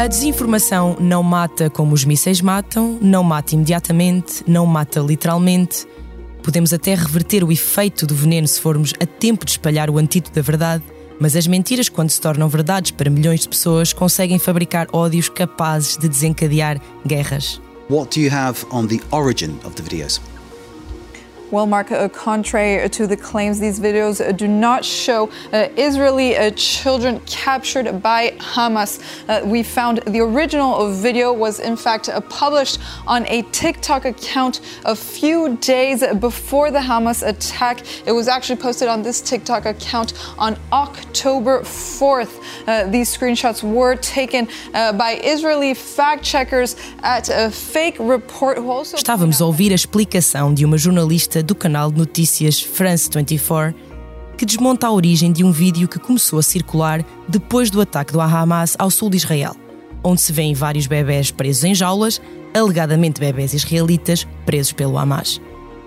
A desinformação não mata como os mísseis matam, não mata imediatamente, não mata literalmente. Podemos até reverter o efeito do veneno se formos a tempo de espalhar o antídoto da verdade, mas as mentiras, quando se tornam verdades para milhões de pessoas, conseguem fabricar ódios capazes de desencadear guerras. What do you have on the origin of the videos? Well, Mark, uh, contrary to the claims, these videos uh, do not show uh, Israeli uh, children captured by Hamas. Uh, we found the original video was, in fact, uh, published on a TikTok account a few days before the Hamas attack. It was actually posted on this TikTok account on October 4th. these screenshots were taken by Israeli fact checkers at a fake report. Estávamos a ouvir a explicação de uma jornalista do canal de notícias France 24, que desmonta a origem de um vídeo que começou a circular depois do ataque do Hamas ao sul de Israel, onde se vêem vários bebés presos em jaulas, alegadamente bebés israelitas presos pelo Hamas.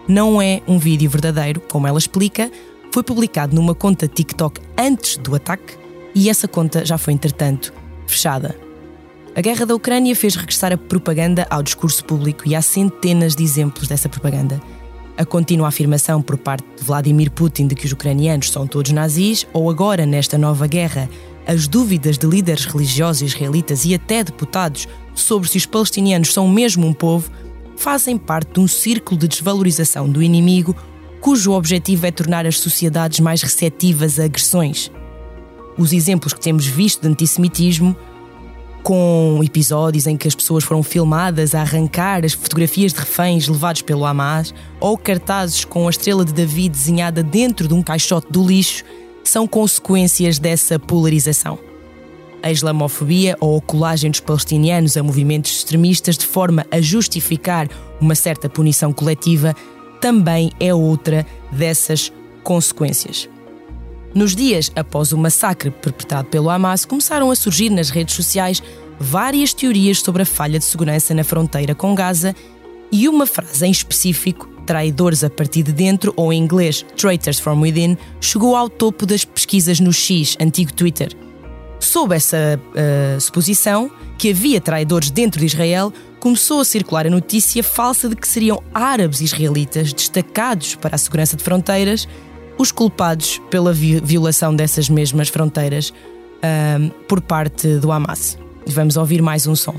Não é um vídeo verdadeiro, como ela explica, foi publicado numa conta TikTok antes do ataque e essa conta já foi, entretanto, fechada. A guerra da Ucrânia fez regressar a propaganda ao discurso público e há centenas de exemplos dessa propaganda a contínua afirmação por parte de Vladimir Putin de que os ucranianos são todos nazis, ou agora, nesta nova guerra, as dúvidas de líderes religiosos israelitas e até deputados sobre se os palestinianos são mesmo um povo, fazem parte de um círculo de desvalorização do inimigo cujo objetivo é tornar as sociedades mais receptivas a agressões. Os exemplos que temos visto de antissemitismo com episódios em que as pessoas foram filmadas a arrancar as fotografias de reféns levados pelo Hamas, ou cartazes com a estrela de Davi desenhada dentro de um caixote do lixo, são consequências dessa polarização. A islamofobia ou a colagem dos palestinianos a movimentos extremistas de forma a justificar uma certa punição coletiva também é outra dessas consequências. Nos dias após o massacre perpetrado pelo Hamas, começaram a surgir nas redes sociais várias teorias sobre a falha de segurança na fronteira com Gaza e uma frase em específico, traidores a partir de dentro, ou em inglês, traitors from within, chegou ao topo das pesquisas no X, antigo Twitter. Sob essa uh, suposição, que havia traidores dentro de Israel, começou a circular a notícia falsa de que seriam árabes israelitas destacados para a segurança de fronteiras os culpados pela violação dessas mesmas fronteiras por parte do Hamas. Vamos ouvir mais um som.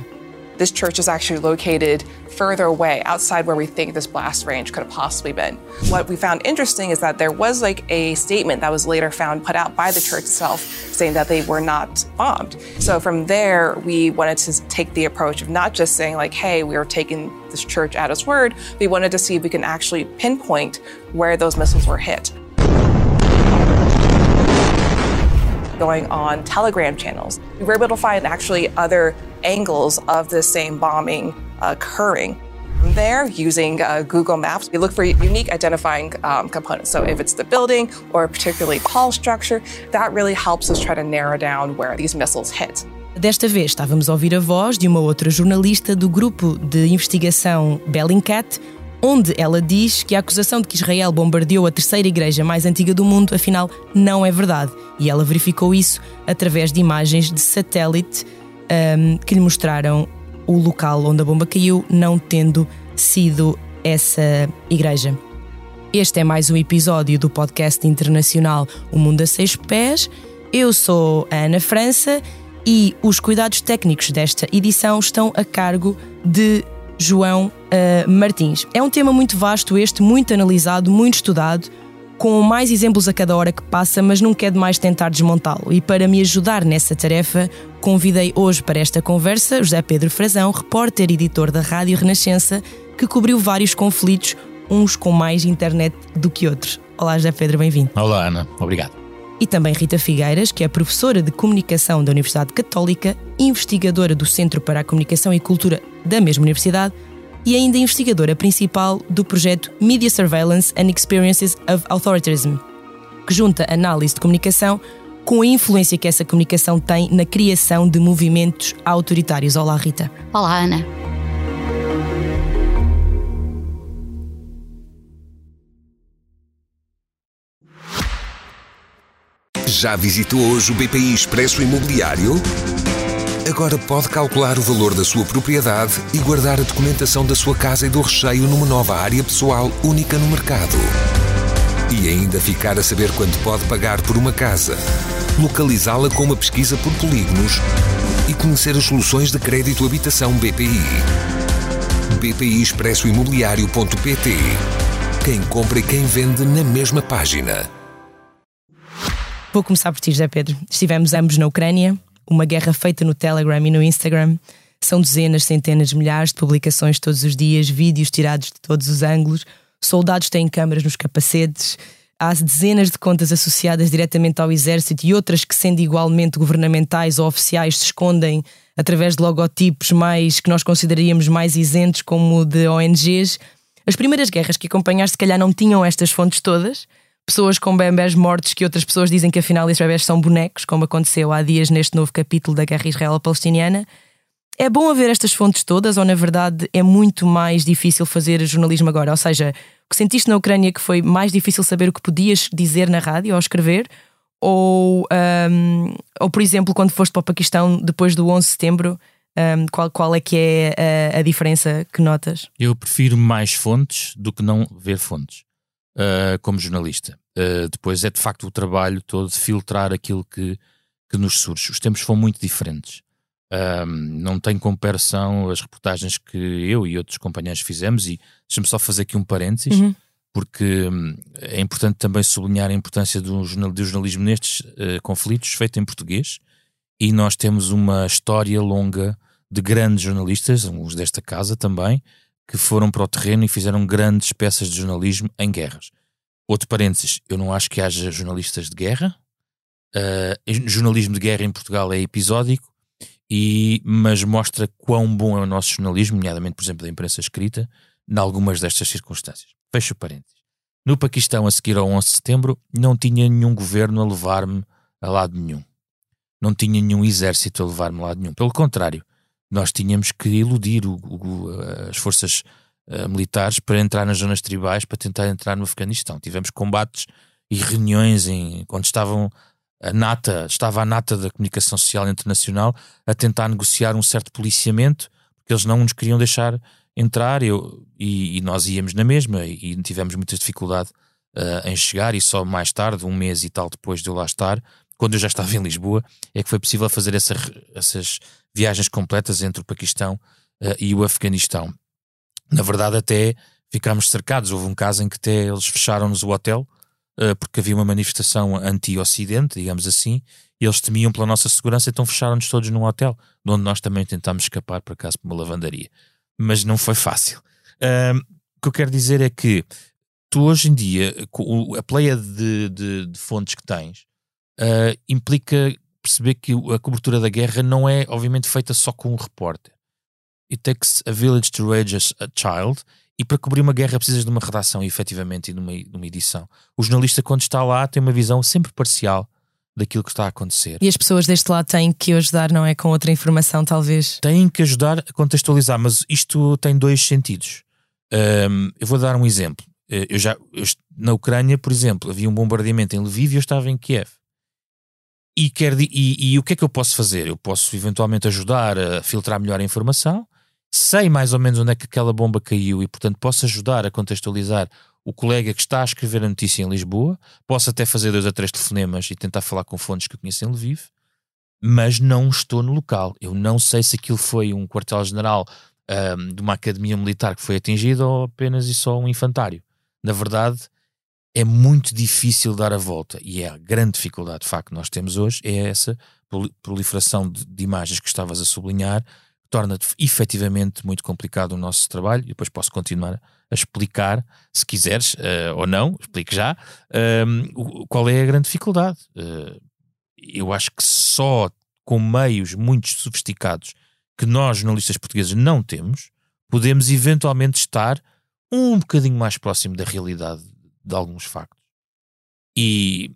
This church is actually located further away, outside where we think this blast range could have possibly been. What we found interesting is that there was like a statement that was later found put out by the church itself saying that they were not bombed. So from there, we wanted to take the approach of not just saying like, hey, we are taking this church at its word. We wanted to see if we can actually pinpoint where those missiles were hit. Going on Telegram channels. We were able to find actually other angles of the same bombing occurring. There, using uh, Google Maps, we look for unique identifying um, components. So if it's the building or a particularly tall structure, that really helps us try to narrow down where these missiles hit. Desta vez estávamos a ouvir a voz de uma outra jornalista do grupo de investigação Bellingcat, onde ela diz que a acusação de que Israel bombardeou a terceira igreja mais antiga do mundo, afinal, não é verdade. E ela verificou isso através de imagens de satélite um, que lhe mostraram o local onde a bomba caiu, não tendo sido essa igreja. Este é mais um episódio do podcast internacional O Mundo a Seis Pés. Eu sou a Ana França e os cuidados técnicos desta edição estão a cargo de João uh, Martins. É um tema muito vasto este, muito analisado, muito estudado, com mais exemplos a cada hora que passa, mas não quero mais tentar desmontá-lo. E para me ajudar nessa tarefa, convidei hoje para esta conversa José Pedro Frazão, repórter e editor da Rádio Renascença, que cobriu vários conflitos, uns com mais internet do que outros. Olá, José Pedro, bem-vindo. Olá, Ana, obrigado. E também Rita Figueiras, que é professora de Comunicação da Universidade Católica, investigadora do Centro para a Comunicação e Cultura da mesma universidade e ainda investigadora principal do projeto Media Surveillance and Experiences of Authoritarianism, que junta análise de comunicação com a influência que essa comunicação tem na criação de movimentos autoritários. Olá, Rita. Olá, Ana. Já visitou hoje o BPI Expresso Imobiliário? Agora pode calcular o valor da sua propriedade e guardar a documentação da sua casa e do recheio numa nova área pessoal única no mercado. E ainda ficar a saber quanto pode pagar por uma casa, localizá-la com uma pesquisa por polígonos e conhecer as soluções de crédito habitação BPI. BPI Expresso Imobiliário.pt Quem compra e quem vende na mesma página. Vou começar por ti, José Pedro. Estivemos ambos na Ucrânia, uma guerra feita no Telegram e no Instagram. São dezenas, centenas, milhares de publicações todos os dias, vídeos tirados de todos os ângulos, soldados têm câmaras nos capacetes, há dezenas de contas associadas diretamente ao exército e outras que, sendo igualmente governamentais ou oficiais, se escondem através de logotipos mais que nós consideraríamos mais isentos, como de ONGs. As primeiras guerras que acompanhaste, se calhar, não tinham estas fontes todas. Pessoas com bebés mortos que outras pessoas dizem que afinal esses bebés são bonecos, como aconteceu há dias neste novo capítulo da guerra israelo-palestiniana. É bom haver estas fontes todas, ou na verdade é muito mais difícil fazer jornalismo agora? Ou seja, o que sentiste na Ucrânia que foi mais difícil saber o que podias dizer na rádio ou escrever? Ou, um, ou por exemplo, quando foste para o Paquistão depois do 11 de setembro, um, qual, qual é que é a, a, diferença que notas? Eu prefiro mais fontes do que não ver fontes, uh, como jornalista. Uh, depois é de facto o trabalho todo de filtrar aquilo que, que nos surge. Os tempos foram muito diferentes. Um, não tem comparação as reportagens que eu e outros companheiros fizemos, e deixa-me só fazer aqui um parênteses, uhum. porque hum, é importante também sublinhar a importância do, jornal, do jornalismo nestes uh, conflitos, feito em português, e nós temos uma história longa de grandes jornalistas, uns desta casa também, que foram para o terreno e fizeram grandes peças de jornalismo em guerras. Outro parênteses, eu não acho que haja jornalistas de guerra. Uh, jornalismo de guerra em Portugal é episódico e, mas mostra quão bom é o nosso jornalismo, nomeadamente, por exemplo, da imprensa escrita, em algumas destas circunstâncias. Fecho parênteses. No Paquistão, a seguir ao 11 de setembro, não tinha nenhum governo a levar-me a lado nenhum. Não tinha nenhum exército a levar-me a lado nenhum. Pelo contrário, nós tínhamos que iludir o, o, as forças uh, militares para entrar nas zonas tribais, para tentar entrar no Afeganistão. Tivemos combates e reuniões em, onde estavam a nata, estava a nata da comunicação social internacional a tentar negociar um certo policiamento, porque eles não nos queriam deixar entrar eu, e, e nós íamos na mesma e tivemos muita dificuldade uh, em chegar e só mais tarde, um mês e tal depois de eu lá estar, quando eu já estava em Lisboa, é que foi possível fazer essa, essas viagens completas entre o Paquistão uh, e o Afeganistão. Na verdade, até ficámos cercados. Houve um caso em que até eles fecharam-nos o hotel uh, porque havia uma manifestação anti-Ocidente, digamos assim, e eles temiam pela nossa segurança, então fecharam-nos todos num hotel, de onde nós também tentámos escapar para casa para uma lavandaria. Mas não foi fácil. Uh, o que eu quero dizer é que tu hoje em dia, a pleia de, de, de fontes que tens, uh, implica perceber que a cobertura da guerra não é, obviamente, feita só com um repórter. It takes a village to raise a child e para cobrir uma guerra precisas de uma redação, efetivamente, e de uma, de uma edição. O jornalista, quando está lá, tem uma visão sempre parcial daquilo que está a acontecer. E as pessoas deste lado têm que ajudar, não é? Com outra informação, talvez. Têm que ajudar a contextualizar, mas isto tem dois sentidos. Um, eu vou dar um exemplo. Eh, eu já, eu, na Ucrânia, por exemplo, havia um bombardeamento em Lviv e eu estava em Kiev. E, quer, e, e o que é que eu posso fazer? Eu posso eventualmente ajudar a filtrar melhor a informação, sei mais ou menos onde é que aquela bomba caiu e, portanto, posso ajudar a contextualizar o colega que está a escrever a notícia em Lisboa, posso até fazer dois a três telefonemas e tentar falar com fontes que eu conheço em Lviv, mas não estou no local. Eu não sei se aquilo foi um quartel-general um, de uma academia militar que foi atingido ou apenas e só um infantário. Na verdade, é muito difícil dar a volta e é a grande dificuldade, de facto, que nós temos hoje, é essa proliferação de, de imagens que estavas a sublinhar, torna efetivamente muito complicado o nosso trabalho. E depois posso continuar a explicar, se quiseres uh, ou não, explique já, uh, qual é a grande dificuldade. Uh, eu acho que só com meios muito sofisticados que nós, jornalistas portugueses, não temos, podemos eventualmente estar um bocadinho mais próximo da realidade de alguns factos. E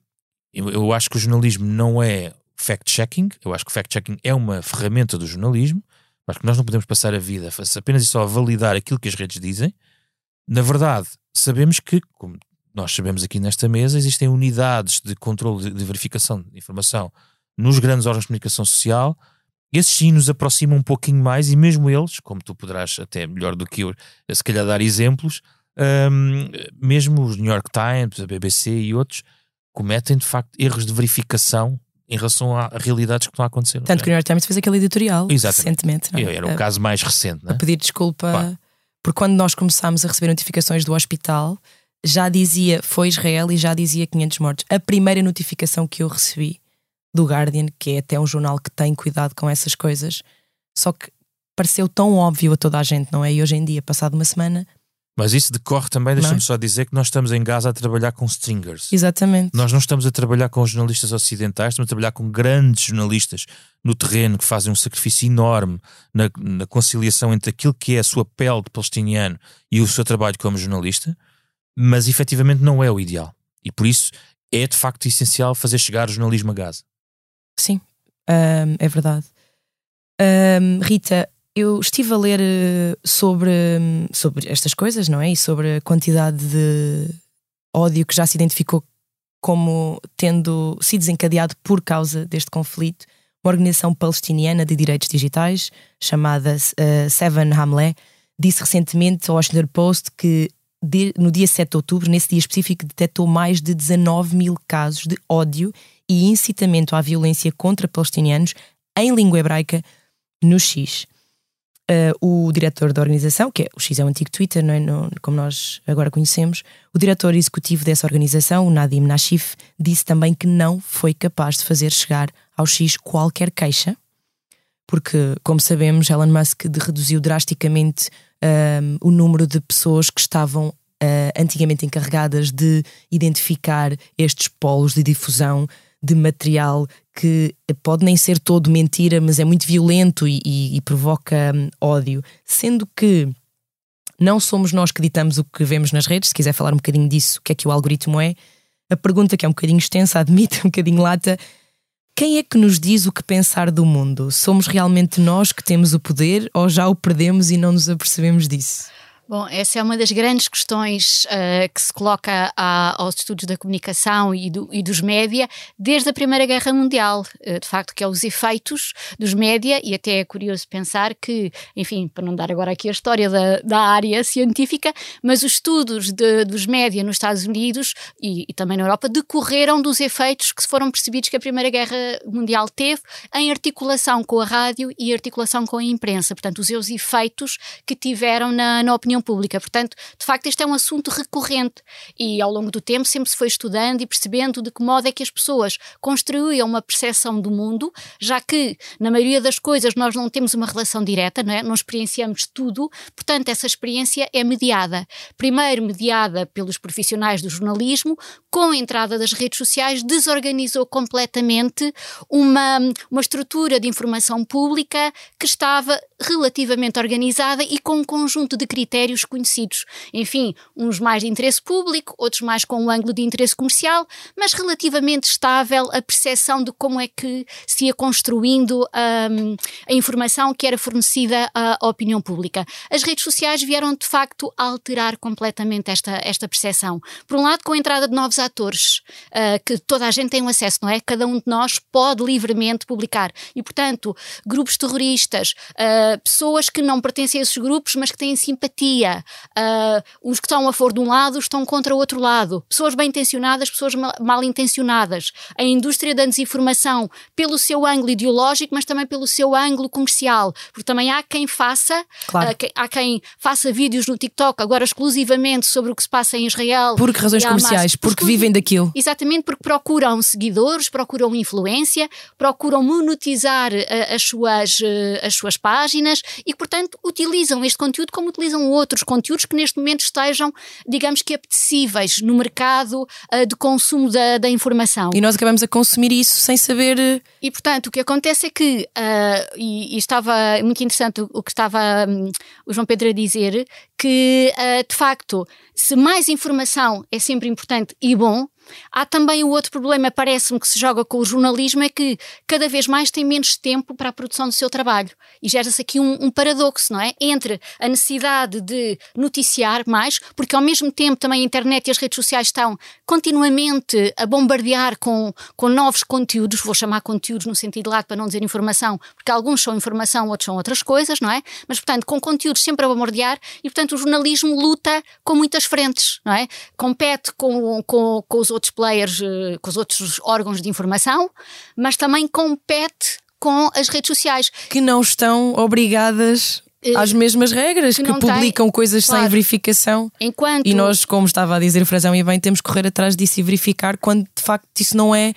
eu, acho que o jornalismo não é fact-checking, eu acho que fact-checking é uma ferramenta do jornalismo, Acho que nós não podemos passar a vida apenas e só a validar aquilo que as redes dizem. Na verdade, sabemos que, como nós sabemos aqui nesta mesa, existem unidades de controle de verificação de informação nos grandes órgãos de comunicação social esses sim nos aproximam um pouquinho mais e mesmo eles, como tu poderás até melhor do que eu, se calhar dar exemplos, um, mesmo os New York Times, a BBC e outros, cometem de facto erros de verificação em relação a realidades que estão a acontecer. Tanto que o New York Times fez aquele editorial Exatamente. recentemente. Não é? Era o caso mais recente, não é? A pedir desculpa, Pá. porque quando nós começámos a receber notificações do hospital, já dizia foi Israel e já dizia 500 mortos. A primeira notificação que eu recebi do Guardian, que é até um jornal que tem cuidado com essas coisas, só que pareceu tão óbvio a toda a gente, não é? E hoje em dia, passado uma semana. Mas isso decorre também, deixa-me é? só dizer que nós estamos em Gaza a trabalhar com stringers. Exatamente. Nós não estamos a trabalhar com jornalistas ocidentais, estamos a trabalhar com grandes jornalistas no terreno que fazem um sacrifício enorme na, na conciliação entre aquilo que é a sua pele de palestiniano e o seu trabalho como jornalista, mas efetivamente não é o ideal. E por isso é de facto essencial fazer chegar o jornalismo a Gaza. Sim, é verdade. Rita, eu estive a ler eh, sobre, sobre estas coisas, não é? E sobre a quantidade de ódio que já se identificou como tendo sido desencadeado por causa deste conflito. Uma organização palestiniana de direitos digitais, chamada uh, Seven Hamle, disse recentemente ao Washington Post que de, no dia 7 de outubro, nesse dia específico, detectou mais de 19 mil casos de ódio e incitamento à violência contra palestinianos em língua hebraica no X. Uh, o diretor da organização, que é o X é o antigo Twitter, não é? Como nós agora conhecemos, o diretor executivo dessa organização, o Nadim Nashif, disse também que não foi capaz de fazer chegar ao X qualquer queixa, porque, como sabemos, Elon Musk reduziu drasticamente um, o número de pessoas que estavam uh, antigamente encarregadas de identificar estes polos de difusão de material que pode nem ser todo mentira, mas é muito violento e, e, e provoca um, ódio. Sendo que não somos nós que ditamos o que vemos nas redes, se quiser falar um bocadinho disso, o que é que o algoritmo é, a pergunta que é um bocadinho extensa, admito, um bocadinho lata, quem é que nos diz o que pensar do mundo? Somos realmente nós que temos o poder ou já o perdemos e não nos apercebemos disso? Bom, essa é uma das grandes questões uh, que se coloca a, aos estudos da comunicação e, do, e, dos média desde a Primeira Guerra Mundial, uh, de facto, que é os efeitos dos média, e até é curioso pensar que, enfim, para não dar agora aqui a história da, da área científica, mas os estudos de, dos média nos Estados Unidos e, e, também na Europa decorreram dos efeitos que foram percebidos que a Primeira Guerra Mundial teve em articulação com a rádio e articulação com a imprensa, portanto, os seus efeitos que tiveram na, na opinião opinião pública. Portanto, de facto, este é um assunto recorrente e ao longo do tempo sempre se foi estudando e percebendo de que modo é que as pessoas construíam uma percepção do mundo, já que na maioria das coisas nós não temos uma relação direta, não, é? não experienciamos tudo, portanto, essa experiência é mediada. Primeiro, mediada pelos profissionais do jornalismo, com a entrada das redes sociais, desorganizou completamente uma, uma estrutura de informação pública que estava relativamente organizada e com um conjunto de critérios conhecidos. Enfim, uns mais de interesse público, outros mais com um ângulo de interesse comercial, mas relativamente estável a percepção de como é que se ia construindo um, a informação que era fornecida à opinião pública. As redes sociais vieram de facto a alterar completamente esta, esta percepção. Por um lado, com a entrada de novos atores, uh, que toda a gente tem um acesso, não é? Cada um de nós pode livremente publicar. E, portanto, grupos terroristas, uh, pessoas que não pertencem a esses grupos, mas que têm simpatia. Uh, os que estão a favor de um lado estão contra o outro lado. Pessoas bem intencionadas, pessoas mal, mal intencionadas. A indústria da desinformação, pelo seu ângulo ideológico, mas também pelo seu ângulo comercial. Porque também há quem faça, claro. uh, quem, há quem faça vídeos no TikTok agora exclusivamente sobre o que se passa em Israel. Por que razões comerciais? Porque, porque vivem daquilo. Exatamente, porque procuram seguidores, procuram influência, procuram monetizar uh, as, suas, as suas páginas páginas e, portanto, utilizam este conteúdo como utilizam outros conteúdos que neste momento estejam, digamos que, apetecíveis no mercado uh, de consumo da, da, informação. E nós acabamos a consumir isso sem saber. Eh, e, portanto, o que acontece é que, uh, e, e, estava muito interessante o, o que estava um, o João Pedro a dizer, que, uh, de facto, se mais informação é sempre importante e bom, Há também o outro problema, parece-me, que se joga com o jornalismo, é que cada vez mais tem menos tempo para a produção do seu trabalho. E gera-se aqui um, um, paradoxo, não é? Entre a necessidade de noticiar mais, porque ao mesmo tempo também a internet e as redes sociais estão continuamente a bombardear com, com novos conteúdos, vou chamar conteúdos no sentido lado para não dizer informação, porque alguns são informação, outros são outras coisas, não é? Mas, portanto, com conteúdos sempre a bombardear e, portanto, o jornalismo luta com muitas frentes, não é? Compete com, com, com os outros players, eh, com os outros órgãos de informação, mas também compete com as redes sociais. Que não estão obrigadas eh, às mesmas regras, que, que publicam tem, coisas claro. sem verificação. Enquanto... E nós, como estava a dizer o Frazão e bem, temos que correr atrás disso e verificar quando de facto isso não é.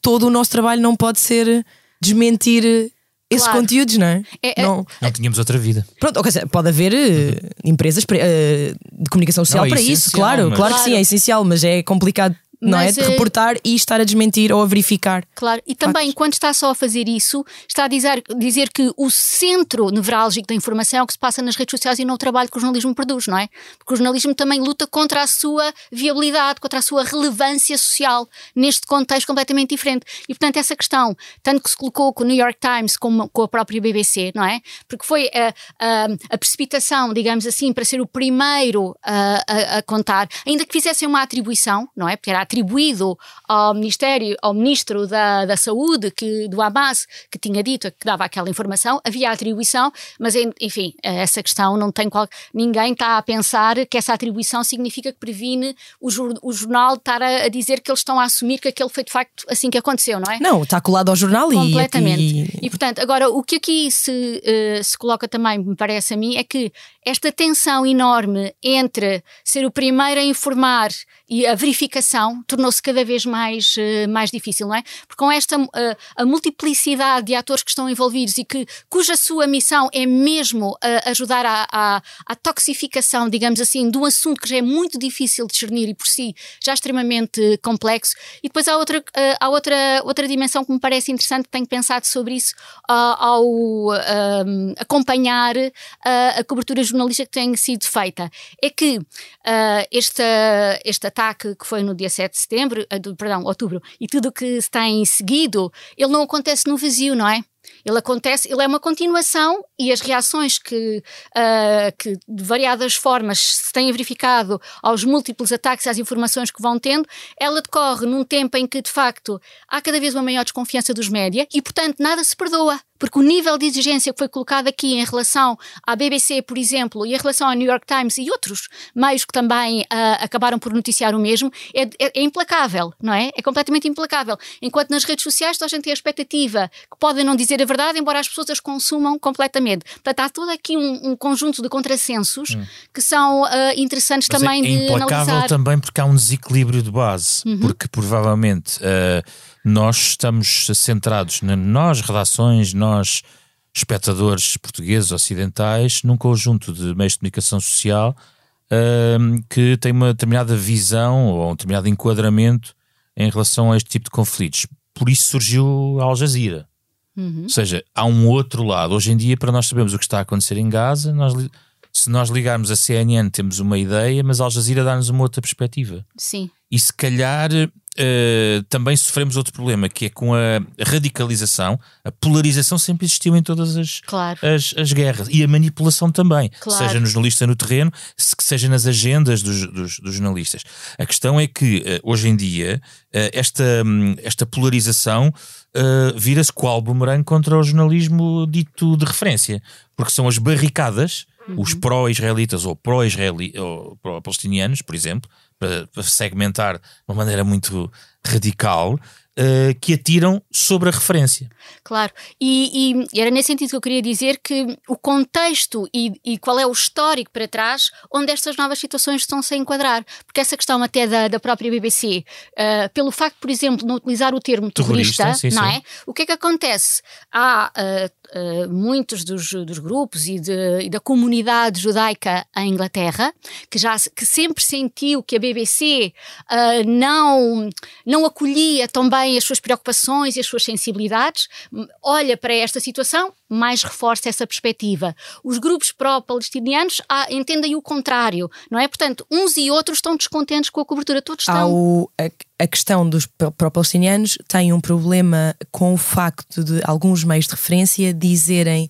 Todo o nosso trabalho não pode ser desmentir esses claro. conteúdos, não é? É, é? não, não tínhamos outra vida. Pronto, pode haver uh, empresas uh, de comunicação social não, é para isso, claro, mas... claro que sim, é essencial, mas é complicado não é? De eh, reportar e estar a desmentir ou a verificar. Claro, e também, Factos. quando está só a fazer isso, está a dizer, dizer que o centro nevrálgico da informação é o que se passa nas redes sociais e não o trabalho que o jornalismo produz, não é? Porque o jornalismo também luta contra a sua viabilidade, contra a sua relevância social, neste contexto completamente diferente. E, portanto, essa questão, tanto que se colocou com o New York Times como com a própria BBC, não é? Porque foi a, a, a precipitação, digamos assim, para ser o primeiro a, a, a contar, ainda que fizessem uma atribuição, não é? Porque era atribuído ao Ministério, ao Ministro da, da Saúde que, do Hamas, que tinha dito que dava aquela informação, havia atribuição, mas enfim, essa questão não tem qual. Ninguém está a pensar que essa atribuição significa que previne o, o jornal estar a, a, dizer que eles estão a assumir que aquele foi de facto assim que aconteceu, não é? Não, está colado ao jornal Completamente. e. Completamente. E portanto, agora o que aqui se, uh, se coloca também, me parece a mim, é que esta tensão enorme entre ser o primeiro a informar e a verificação tornou-se cada vez mais, uh, mais difícil, não é? Porque com esta uh, a multiplicidade de atores que estão envolvidos e que, cuja sua missão é mesmo uh, ajudar à, à, toxificação, digamos assim, de um assunto que já é muito difícil de discernir e por si já extremamente complexo. E depois há outra, há outra, outra dimensão que me parece interessante, tenho pensado sobre isso ao acompanhar a cobertura que tem sido feita. É que este, este ataque que foi no dia 7 de setembro, eh, perdão, outubro, e tudo o que se tem seguido, ele não acontece no vazio, não é? Ele acontece, ele é uma continuação e as reações que, uh, que de variadas formas se têm verificado aos múltiplos ataques às informações que vão tendo, ela decorre num tempo em que, de facto, há cada vez uma maior desconfiança dos média e, portanto, nada se perdoa. Porque o nível de exigência que foi colocado aqui em relação à BBC, por exemplo, e em relação ao New York Times e outros meios que também uh, acabaram por noticiar o mesmo, é, é, é, implacável, não é? É completamente implacável. Enquanto nas redes sociais toda a gente tem a expectativa que podem não dizer a verdade, embora as pessoas as consumam completamente. Portanto, há todo aqui um, um conjunto de contrassensos hum. que são uh, interessantes Mas também é, é de implacável analisar. também porque há um desequilíbrio de base, uhum. porque provavelmente uh, nós estamos centrados, na, nós redações, nós espectadores portugueses ocidentais, num conjunto de meios de comunicação social uh, que tem uma determinada visão ou um determinado enquadramento em relação a este tipo de conflitos. Por isso surgiu a Al Jazeera. Uhum. Ou seja, há um outro lado. Hoje em dia, para nós sabermos o que está a acontecer em Gaza, nós, se nós ligarmos a CNN, temos uma ideia, mas a Al Jazeera dá-nos uma outra perspectiva. Sim. E se calhar uh, também sofremos outro problema, que é com a radicalização, a polarização sempre existiu em todas as, claro. as, as, guerras e a manipulação também, claro. seja no jornalista no terreno, seja nas agendas dos, dos, dos jornalistas. A questão é que uh, hoje em dia uh, esta, um, esta polarização vira-se qual bumerangue contra o jornalismo dito de referência, porque são as barricadas. Uhum. Os pró-israelitas ou pró-palestinianos, por exemplo, para, segmentar de uma maneira muito radical, Uh, que atiram sobre a referência. Claro, e, e, era nesse sentido que eu queria dizer que o contexto e, e qual é o histórico para trás onde estas novas situações estão-se a enquadrar. Porque essa questão até da, da própria BBC, uh, eh, pelo facto, por exemplo, de não utilizar o termo terrorista, terrorista sim, não sim. é? O que é que acontece? Há uh, muitos dos, dos grupos e, de, e, da comunidade judaica em Inglaterra que já que sempre sentiu que a BBC não, não acolhia também as suas preocupações e as suas sensibilidades, olha para esta situação, mais reforça essa perspectiva. Os grupos pró-palestinianos ah, entendem o contrário, não é? Portanto, uns e outros estão descontentes com a cobertura, todos estão. O, a, a, questão dos pró-palestinianos tem um problema com o facto de alguns meios de referência dizerem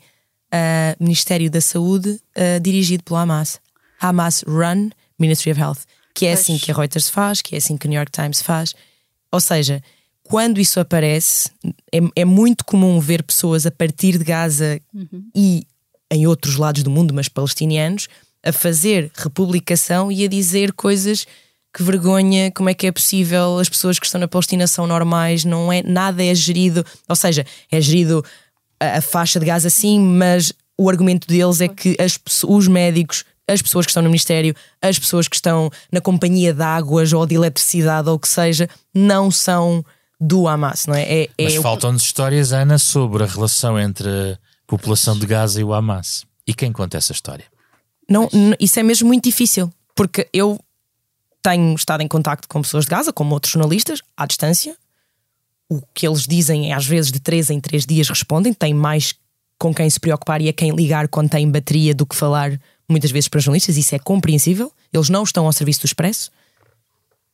uh, Ministério da Saúde uh, dirigido pelo Hamas. Hamas Run Ministry of Health. Que é pois. assim que a Reuters faz, que é assim que o New York Times faz. Ou seja, quando isso aparece, é, é muito comum ver pessoas a partir de Gaza uhum. e em outros lados do mundo, mas palestinianos, a fazer republicação e a dizer coisas que vergonha, como é que é possível, as pessoas que estão na Palestina são normais, não é, nada é gerido, ou seja, é gerido a, a faixa de Gaza sim, mas o argumento deles é que as, os médicos as pessoas que estão no Ministério, as pessoas que estão na companhia de águas ou de eletricidade ou o que seja, não são do Hamas, não é? é, é Mas faltam-nos histórias, Ana, sobre a relação entre a população de Gaza e o Hamas. E quem conta essa história? Não, isso é mesmo muito difícil, porque eu tenho estado em contacto com pessoas de Gaza, como outros jornalistas, à distância. O que eles dizem é às vezes de três em três dias respondem, têm mais com quem se preocupar e a quem ligar quando têm bateria do que falar muitas vezes para jornalistas, isso é compreensível. Eles não estão ao serviço do Expresso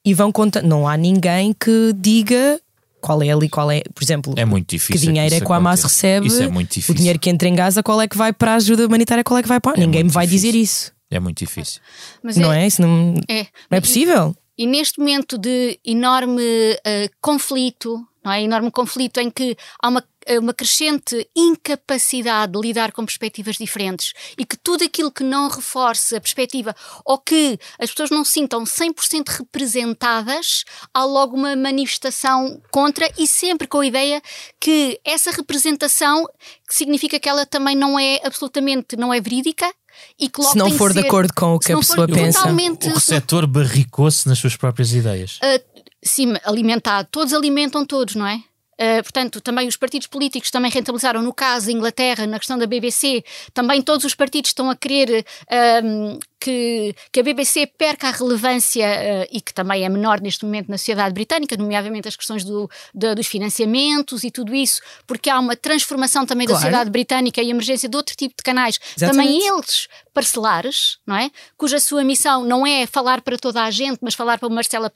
e vão contar. Não há ninguém que diga qual é ali, qual é, por exemplo, é muito difícil que dinheiro é que o Hamas recebe, isso é muito difícil. o dinheiro que entra em Gaza, qual é que vai para a ajuda humanitária, qual é que vai para. É Ninguém me vai difícil. dizer isso. É muito difícil. Mas não é, é? Isso não é, não é possível. E, e, neste momento de enorme uh, conflito, não é? Enorme conflito em que há uma uma crescente incapacidade de lidar com perspectivas diferentes e que tudo aquilo que não reforce a perspectiva ou que as pessoas não se sintam 100% representadas, há logo uma manifestação contra e sempre com a ideia que essa representação significa que ela também não é absolutamente, não é verídica e que logo se não for de ser, acordo com o que a pessoa pensa. O receptor barricou-se nas suas próprias ideias. Uh, sim, alimentado. Todos alimentam todos, não é? Uh, portanto, também os partidos políticos também rentabilizaram, no caso da Inglaterra, na questão da BBC, também todos os partidos estão a querer uh, que, que a BBC perca a relevância uh, e que também é menor neste momento na sociedade britânica, nomeadamente as questões do, do, dos financiamentos e tudo isso, porque há uma transformação também claro. da sociedade britânica e emergência de outro tipo de canais, Exatamente. também eles parcelares, não é? Cuja sua missão não é falar para toda a gente, mas falar para uma parcela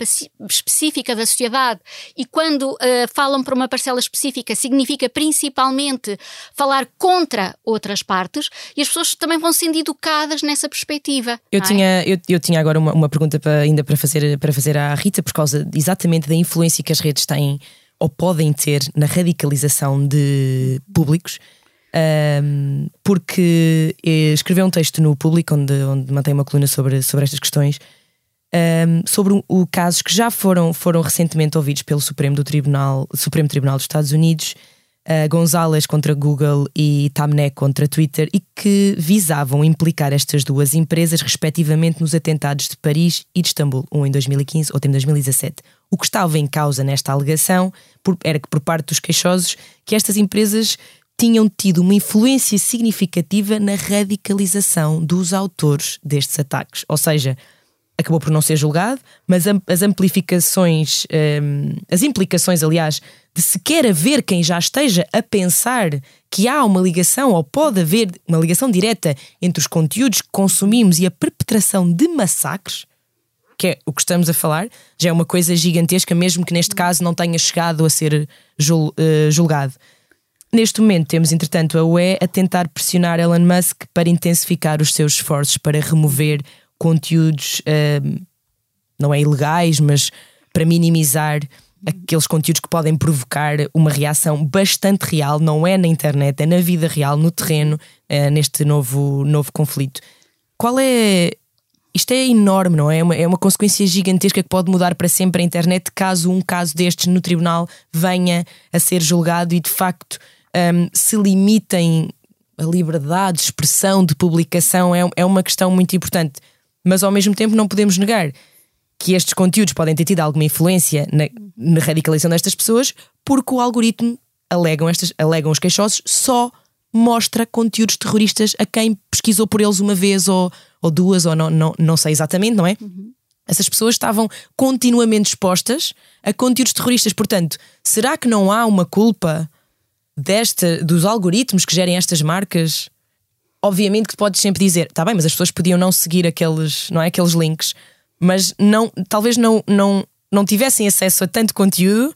específica da sociedade. E quando uh, falam para uma parcela específica, significa principalmente falar contra outras partes, e as pessoas também vão sendo educadas nessa perspectiva. Eu, é? tinha, eu, eu tinha agora uma, uma pergunta para, ainda para fazer, para fazer à Rita, por causa exatamente da influência que as redes têm ou podem ter na radicalização de públicos. Um, porque eh, escreveu um texto no público onde, onde mantém uma coluna sobre, sobre estas questões, um, sobre o, o casos que já foram, foram recentemente ouvidos pelo Supremo, do Tribunal, Supremo Tribunal dos Estados Unidos uh, Gonzalez contra Google e Tamnek contra Twitter e que visavam implicar estas duas empresas, respectivamente, nos atentados de Paris e de Istambul, um em 2015, outro em 2017. O que estava em causa nesta alegação era que, por parte dos queixosos, que estas empresas tinham tido uma influência significativa na radicalização dos autores destes ataques. Ou seja, acabou por não ser julgado, mas as amplificações, um, as implicações, aliás, de sequer haver quem já esteja a pensar que há uma ligação ou pode haver uma ligação direta entre os conteúdos que consumimos e a perpetração de massacres, que é o que estamos a falar, já é uma coisa gigantesca, mesmo que neste caso não tenha chegado a ser uh, julgado. Neste momento temos, entretanto, a UE a tentar pressionar Elon Musk para intensificar os seus esforços para remover conteúdos uh, não é ilegais, mas para minimizar aqueles conteúdos que podem provocar uma reação bastante real, não é na internet, é na vida real, no terreno, uh, neste novo, novo conflito. Qual é. Isto é enorme, não é? É uma, é uma consequência gigantesca que pode mudar para sempre a internet caso um caso destes no tribunal venha a ser julgado e de facto um, se limitem a liberdade de expressão, de publicação, é, é uma questão muito importante mas ao mesmo tempo não podemos negar que estes conteúdos podem ter tido alguma influência na, na radicalização destas pessoas, porque o algoritmo, alegam, estas, alegam os queixosos, só mostra conteúdos terroristas a quem pesquisou por eles uma vez ou, ou duas, ou não, não, não sei exatamente, não é? Uhum. Essas pessoas estavam continuamente expostas a conteúdos terroristas. Portanto, será que não há uma culpa desta, dos algoritmos que gerem estas marcas? Obviamente que podes sempre dizer, tá bem, mas as pessoas podiam não seguir aqueles, não é, aqueles links, mas não, talvez não, não, não tivessem acesso a tanto conteúdo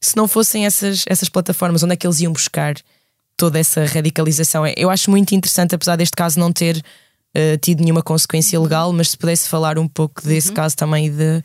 se não fossem essas, essas plataformas onde é que eles iam buscar toda essa radicalização. Eu acho muito interessante, apesar deste caso não ter uh, tido nenhuma consequência legal, mas se pudesse falar um pouco desse uhum. caso também de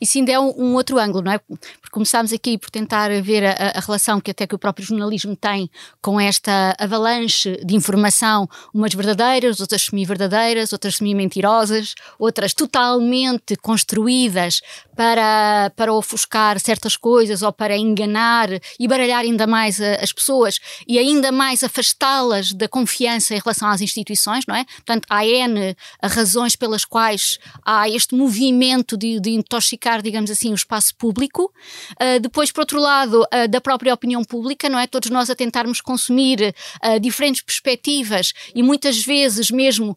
isso ainda é um, um, outro ângulo, não é? Porque começámos aqui por tentar ver a, a, relação que até que o próprio jornalismo tem com esta avalanche de informação, umas verdadeiras, outras semi-verdadeiras, outras semi-mentirosas, outras totalmente construídas para, para ofuscar certas coisas ou para enganar e baralhar ainda mais a, as pessoas e ainda mais afastá-las da confiança em relação às instituições, não é? Portanto, há N razões pelas quais há este movimento de, de intoxicar, digamos assim, o espaço público. Uh, depois, por outro lado, uh, da própria opinião pública, não é? Todos nós a tentarmos consumir uh, diferentes perspectivas e muitas vezes mesmo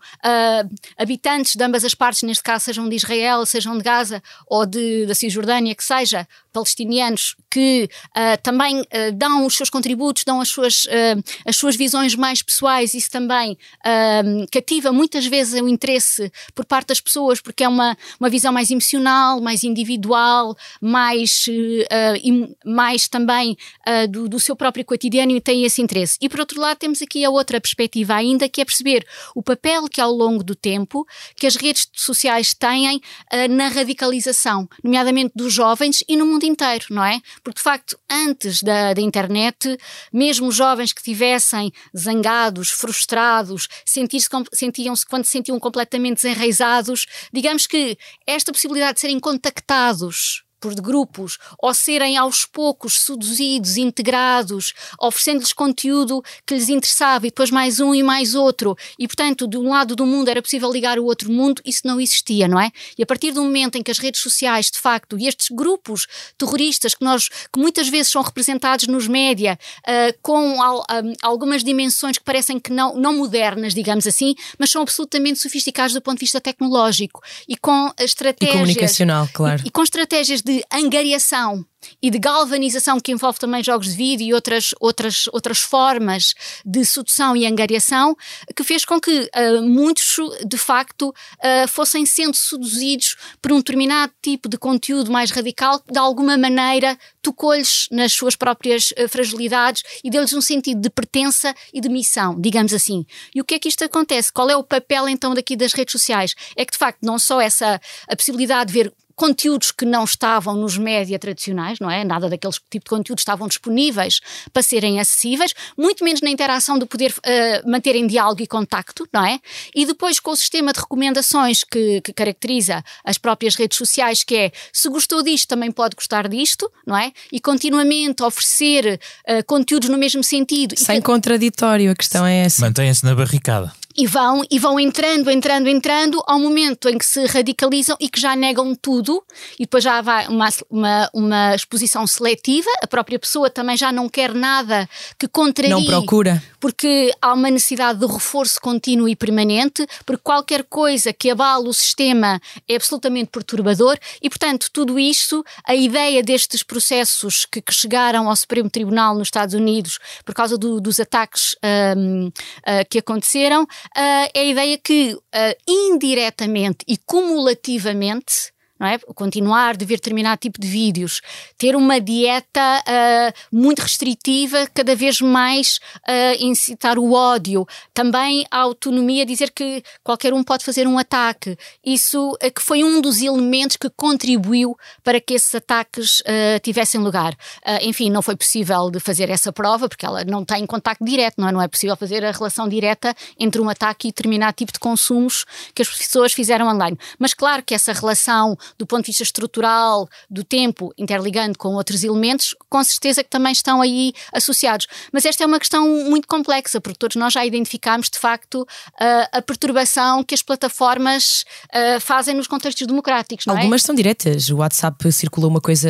habitantes de ambas as partes, neste caso sejam de Israel, sejam de Gaza ou de, da Cisjordânia, que seja, palestinianos que uh, também uh, dão os seus contributos, dão as suas, uh, as suas visões mais pessoais, isso também cativa muitas vezes o interesse por parte das pessoas, porque é uma, uma visão mais emocional, mais individual, mais, mais também do, do seu próprio cotidiano e tem esse interesse. E por outro lado, temos aqui a outra perspectiva ainda, que é perceber o papel que ao longo do tempo que as redes sociais têm na radicalização, nomeadamente dos jovens e no mundo inteiro, não é? Porque de facto, antes da, da internet, mesmo jovens que estivessem zangados, frustrados, sentiam-se quando se sentiam completamente desenraizados, digamos que esta possibilidade de serem contactados por grupos ou serem aos poucos seduzidos, integrados, oferecendo-lhes conteúdo que lhes interessava e depois mais um e mais outro. E, portanto, de um lado do mundo era possível ligar o outro mundo, isso não existia, não é? E a partir do momento em que as redes sociais, de facto, e estes grupos terroristas que nós, que muitas vezes são representados nos média uh, com al, um, algumas dimensões que parecem que não, não modernas, digamos assim, mas são absolutamente sofisticados do ponto de vista tecnológico e com estratégias. E comunicacional, claro. E, e com estratégias de de angariação e de galvanização que envolve também jogos de vídeo e outras, outras, outras formas de sedução e angariação, que fez com que uh, muitos, de facto, uh, fossem sendo seduzidos por um determinado tipo de conteúdo mais radical que, de alguma maneira, tocou-lhes nas suas próprias uh, fragilidades e deu-lhes um sentido de pertença e de missão, digamos assim. E o que é que isto acontece? Qual é o papel, então, daqui das redes sociais? É que, de facto, não só essa a possibilidade de ver conteúdos que não estavam nos média tradicionais, não é? Nada daqueles tipo de conteúdos estavam disponíveis para serem acessíveis, muito menos na interação de poder uh, manter em diálogo e contacto, não é? E depois com o sistema de recomendações que, que, caracteriza as próprias redes sociais, que é se gostou disto, também pode gostar disto, não é? E continuamente oferecer uh, conteúdos no mesmo sentido. Sem que... contraditório, a questão é essa. Mantém-se na barricada e vão e vão entrando, entrando, entrando ao momento em que se radicalizam e que já negam tudo e depois já vai uma, uma, uma exposição seletiva, a própria pessoa também já não quer nada que contrarie. Não procura. Porque há uma necessidade de reforço contínuo e permanente, porque qualquer coisa que abale o sistema é absolutamente perturbador e, portanto, tudo isso, a ideia destes processos que, que chegaram ao Supremo Tribunal nos Estados Unidos por causa do, dos ataques um, uh, que aconteceram, uh, é a ideia que uh, indiretamente e cumulativamente não é? Continuar de ver determinado tipo de vídeos, ter uma dieta uh, muito restritiva, cada vez mais uh, incitar o ódio, também a autonomia, dizer que qualquer um pode fazer um ataque. Isso uh, que foi um dos elementos que contribuiu para que esses ataques tivessem lugar. enfim, não foi possível de fazer essa prova, porque ela não tem contacto direto, não é? Não é possível fazer a relação direta entre um ataque e determinado tipo de consumos que as pessoas fizeram online. Mas claro que essa relação do ponto de vista estrutural do tempo, interligando com outros elementos, com certeza que também estão aí associados. Mas esta é uma questão muito complexa, porque todos nós já identificámos, de facto, a, a perturbação que as plataformas uh, fazem nos contextos democráticos. Não é? Algumas é? são diretas. O WhatsApp circulou uma coisa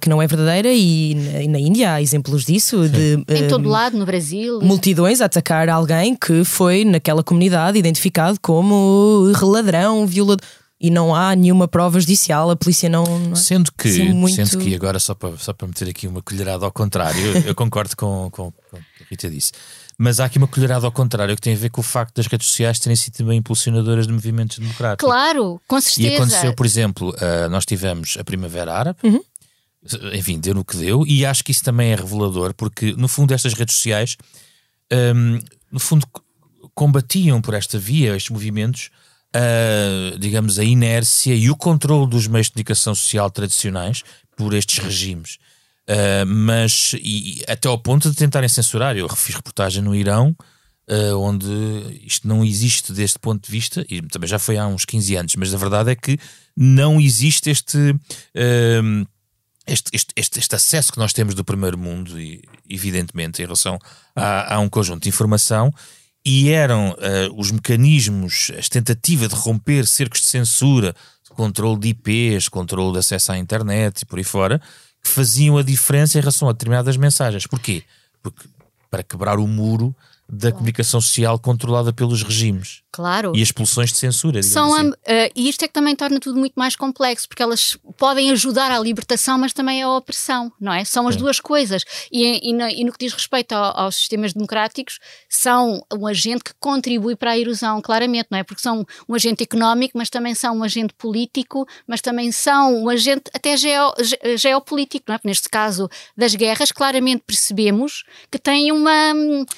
que não é verdadeira e na, e na Índia há exemplos disso. De, em uh, todo lado, no Brasil. Multidões a atacar alguém que foi naquela comunidade identificado como ladrão, violador e não há nenhuma prova judicial, a polícia não. não é? Sendo que, Sim, muito- sendo que agora, só para, só para meter aqui uma colherada ao contrário, eu, eu concordo com, com, com o que a Rita disse, mas há aqui uma colherada ao contrário que tem a ver com o facto das redes sociais terem sido também impulsionadoras de movimentos democráticos. Claro, com E certeza. aconteceu, por exemplo, ah, nós tivemos a Primavera Árabe, Uhum. enfim, deu no que deu, e acho que isso também é revelador, porque no fundo estas redes sociais, hum, no fundo, combatiam por esta via, estes movimentos, ah, digamos, a inércia e o controle dos meios de comunicação social tradicionais por estes regimes. Ah, mas e, até ao ponto de tentarem censurar. Eu fiz reportagem no Irão, ah, onde isto não existe deste ponto de vista, e também já foi há uns 15 anos, mas a verdade é que não existe este. ah, este, este, este, este acesso que nós temos do primeiro mundo, e, evidentemente, em relação a, a um conjunto de informação, e eram ah, os mecanismos, as tentativas de romper cercos de censura, de controle de IPs, controle de acesso à internet e por aí fora, que faziam a diferença em relação a determinadas mensagens. Porquê? Porque para quebrar o muro da comunicação social controlada pelos regimes Claro. e as expulsões de censura. São assim. eh, e isto é que também torna tudo muito mais complexo, porque elas podem ajudar à libertação, mas também à opressão, não é? São as duas coisas. E, e, na- e no que diz respeito ao- aos sistemas democráticos, são um agente que contribui para a erosão, claramente, não é? Porque são um agente económico, mas também são um agente político, mas também são um agente até geo- ge- geopolítico, não é? Porque neste caso das guerras, claramente percebemos que têm, uma,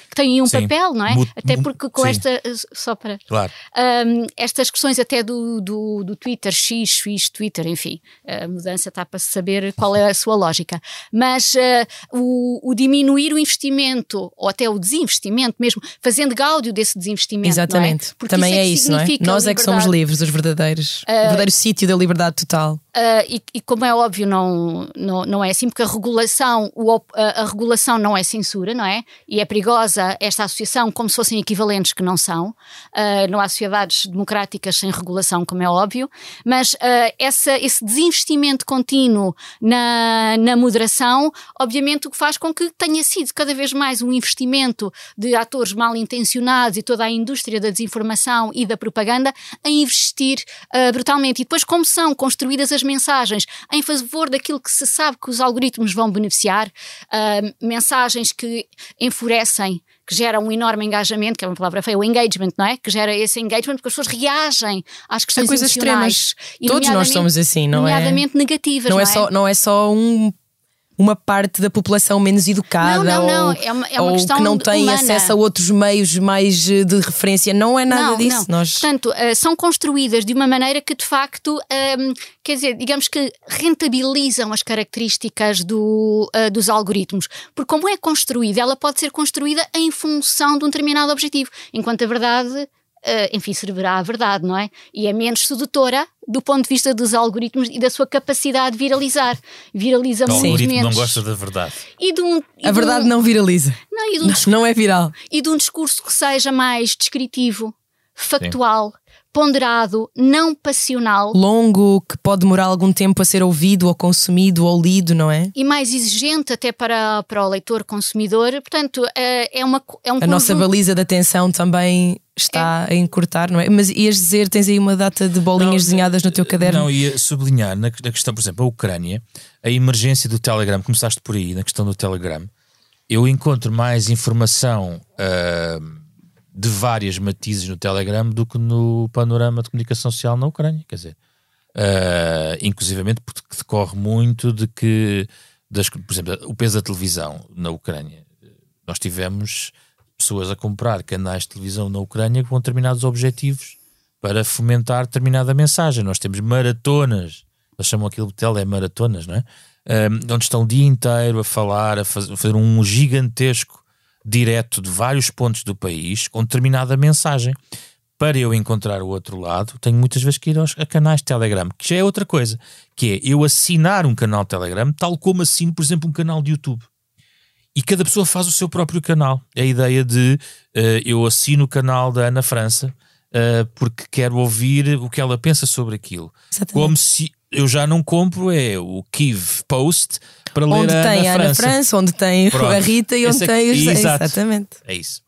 que têm um Sim. papel, não é? Até porque com sim. esta. Só para. Claro. Um, estas questões até do, do, do Twitter, X, X, Twitter, enfim, a mudança está para se saber qual é a sua lógica. Mas uh, o, o diminuir o investimento, ou até o desinvestimento mesmo, fazendo gáudio desse desinvestimento. é? Exatamente. Porque Também isso é que isso, não é? Nós é que somos livres, os verdadeiros. o verdadeiro sítio da liberdade total. Uh, e, e como é óbvio, não, não, não é assim, porque a regulação, o a, a regulação não é censura, não é? E é perigosa esta associação como se fossem equivalentes que não são. Uh, não há sociedades democráticas sem regulação, como é óbvio, mas uh, essa, esse desinvestimento contínuo na, na moderação, obviamente, o que faz com que tenha sido cada vez mais um investimento de atores mal intencionados e toda a indústria da desinformação e da propaganda a investir uh, brutalmente. E depois, como são construídas as mensagens em favor daquilo que se sabe que os algoritmos vão beneficiar, mensagens que enfurecem. Que geram um enorme engajamento, que é uma palavra feia, o engagement, não é? Que gera esse engagement porque as pessoas reagem às questões coisas emocionais. extremas. Todos nós nomeadamente- somos assim, não é? Nomeadamente negativas, Não não é só, não é só um- uma parte da população menos educada Não, não, não. ou, É uma- é uma ou questão que não tem humana. acesso a outros meios mais eh, de referência. Não é nada não, disso. Não. Nós... Portanto, eh, são construídas de uma maneira que de facto, ehm, quer dizer, digamos que rentabilizam as características do, eh, dos algoritmos. Porque como é construída, ela pode ser construída em função de um determinado objetivo, enquanto a verdade. Eh, enfim, servirá à verdade, não é? E é menos sedutora do ponto de vista dos algoritmos e da sua capacidade de viralizar. Viraliza O muito algoritmo não menos. gosta da verdade. E de um, e A de verdade um- não viraliza. Não, e de um Não é viral. e de um discurso que seja mais descritivo, factual, ponderado, não passional Longo, que pode demorar algum tempo a ser ouvido ou consumido ou lido, não é? e mais exigente até para, para o leitor consumidor. Portanto, é, é, uma, é um A nossa conjunto- baliza de atenção também está a encurtar, não é? Mas ias dizer, tens aí uma data de bolinhas Não, desenhadas no teu caderno? Não, ia sublinhar na, na questão, por exemplo, a Ucrânia, a emergência do Telegram, começaste por aí, na questão do Telegram, eu encontro mais informação ah, de várias matizes no Telegram do que no panorama de comunicação social na Ucrânia, quer dizer, ah, inclusivamente porque decorre muito de que, das, por exemplo, o peso da televisão na Ucrânia, nós tivemos pessoas a comprar canais de televisão na Ucrânia com determinados objetivos para fomentar determinada mensagem. Nós temos maratonas, eles chamam aquilo de telemaratonas, não é? Um, onde estão o dia inteiro a falar, a a fazer um gigantesco direto de vários pontos do país com determinada mensagem. Para eu encontrar o outro lado, tenho muitas vezes que ir aos a canais de Telegram, que já é outra coisa, que é eu assinar um canal de Telegram, tal como assino, por exemplo, um canal de YouTube. E cada pessoa faz o seu próprio canal. É a ideia de eh, eu assino o canal da Ana França eh, porque quero ouvir o que ela pensa sobre aquilo. Exatamente. Como se eu já não compro é o Kiv Post para ler Onde a tem a Ana França. França, onde tem Pronto. a Rita e onde Esse é tem os. Exato. Exatamente. É isso.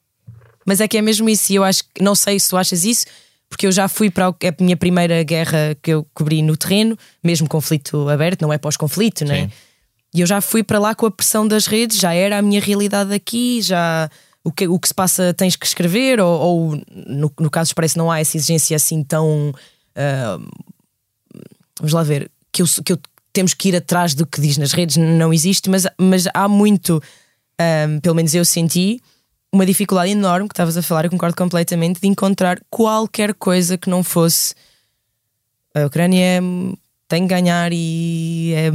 Mas é que é mesmo isso, e eu acho que não sei se tu achas isso, porque eu já fui para a minha primeira guerra que eu cobri no terreno, mesmo conflito aberto, não é pós-conflito, né? E eu já fui para lá com a pressão das redes, já era a minha realidade aqui, já o que, o que se passa tens que escrever, ou, ou no, no caso parece não há essa exigência assim tão. Uh, vamos lá ver, que eu, que eu temos que ir atrás do que diz nas redes, não existe, mas, mas há muito, um, pelo menos eu senti, uma dificuldade enorme que estavas a falar, eu concordo completamente, de encontrar qualquer coisa que não fosse a Ucrânia tem que ganhar e é,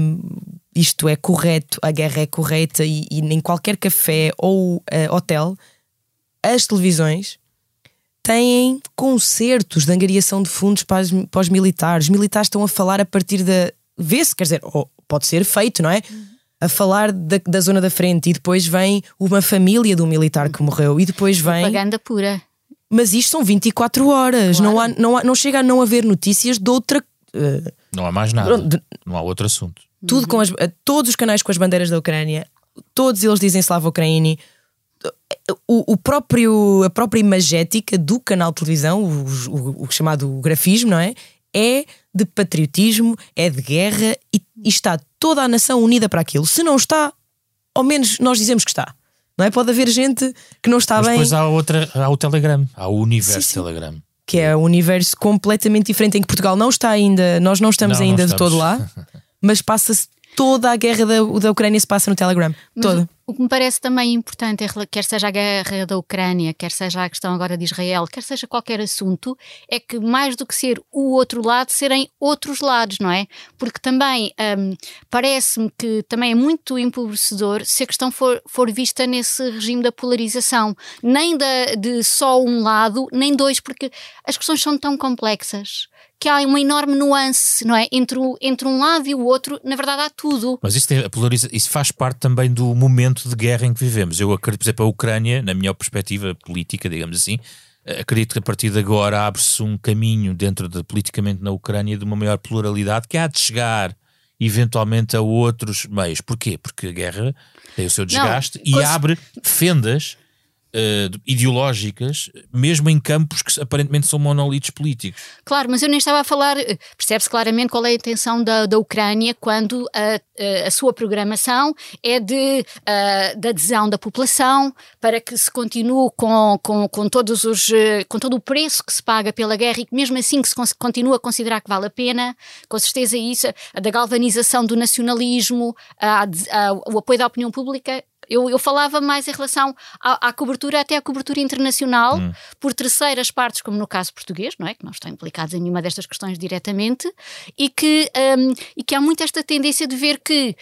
isto é correto, a guerra é correta e, e em qualquer café ou uh, hotel, as televisões têm concertos de angariação de fundos para, para os militares. Os militares estão a falar a partir da. Vê-se, quer dizer, pode ser feito, não é? A falar da, da zona da frente e depois vem uma família do militar que morreu e depois vem. Propaganda pura. Mas isto são 24 horas, claro. não, há, não, há, não chega a não haver notícias de outra. Uh, não há mais nada, de, não há outro assunto. Tudo uhum. com as, todos os canais com as bandeiras da Ucrânia, todos eles dizem Slava Ucraini o, o, próprio, a própria imagética do canal de televisão, o, o, o, chamado grafismo, não é? É de patriotismo, é de guerra e, e, está toda a nação unida para aquilo. Se não está, ao menos nós dizemos que está. Não é? Pode haver gente que não está Mas bem. Depois há, outra, há o Telegram, há o universo sim, sim. Telegram. Que é um universo completamente diferente em que Portugal não está ainda, nós não estamos não, ainda não estamos. de todo lá, mas passa-se toda a guerra da, da Ucrânia se passa no Telegram. Mas toda. O que me parece também importante, quer seja a guerra da Ucrânia, quer seja a questão agora de Israel, quer seja qualquer assunto, é que mais do que ser o outro lado, serem outros lados, não é? Porque também um, parece-me que também é muito empobrecedor se a questão for, for vista nesse regime da polarização, nem da, de só um lado, nem dois, porque as questões são tão complexas que há uma enorme nuance, não é? Entre, o, entre um lado e o outro, na verdade há tudo. Mas isso, tem, isso faz parte também do momento de guerra em que vivemos. Eu acredito, por exemplo, a Ucrânia, na minha perspectiva política, digamos assim, acredito que a partir de agora abre-se um caminho dentro de politicamente na Ucrânia de uma maior pluralidade que há de chegar eventualmente a outros meios. Porquê? Porque a guerra tem o seu desgaste não, e abre fendas uh, ideológicas, mesmo em campos que aparentemente são monolitos políticos. Claro, mas eu nem estava a falar, eh, percebe-se claramente qual é a intenção da, da Ucrânia quando a, a sua programação é de, uh, de adesão da população para que se continue com, com, com, todos os, com todo o preço que se paga pela guerra e que mesmo assim que se continua a considerar que vale a pena, com certeza isso, a da galvanização do nacionalismo, a, a, o apoio da opinião pública eu, eu falava mais em relação à, à cobertura, até à cobertura internacional, hum. por terceiras partes, como no caso português, não é? Que não estão implicados em nenhuma destas questões diretamente, e que, um, e que há muito esta tendência de ver que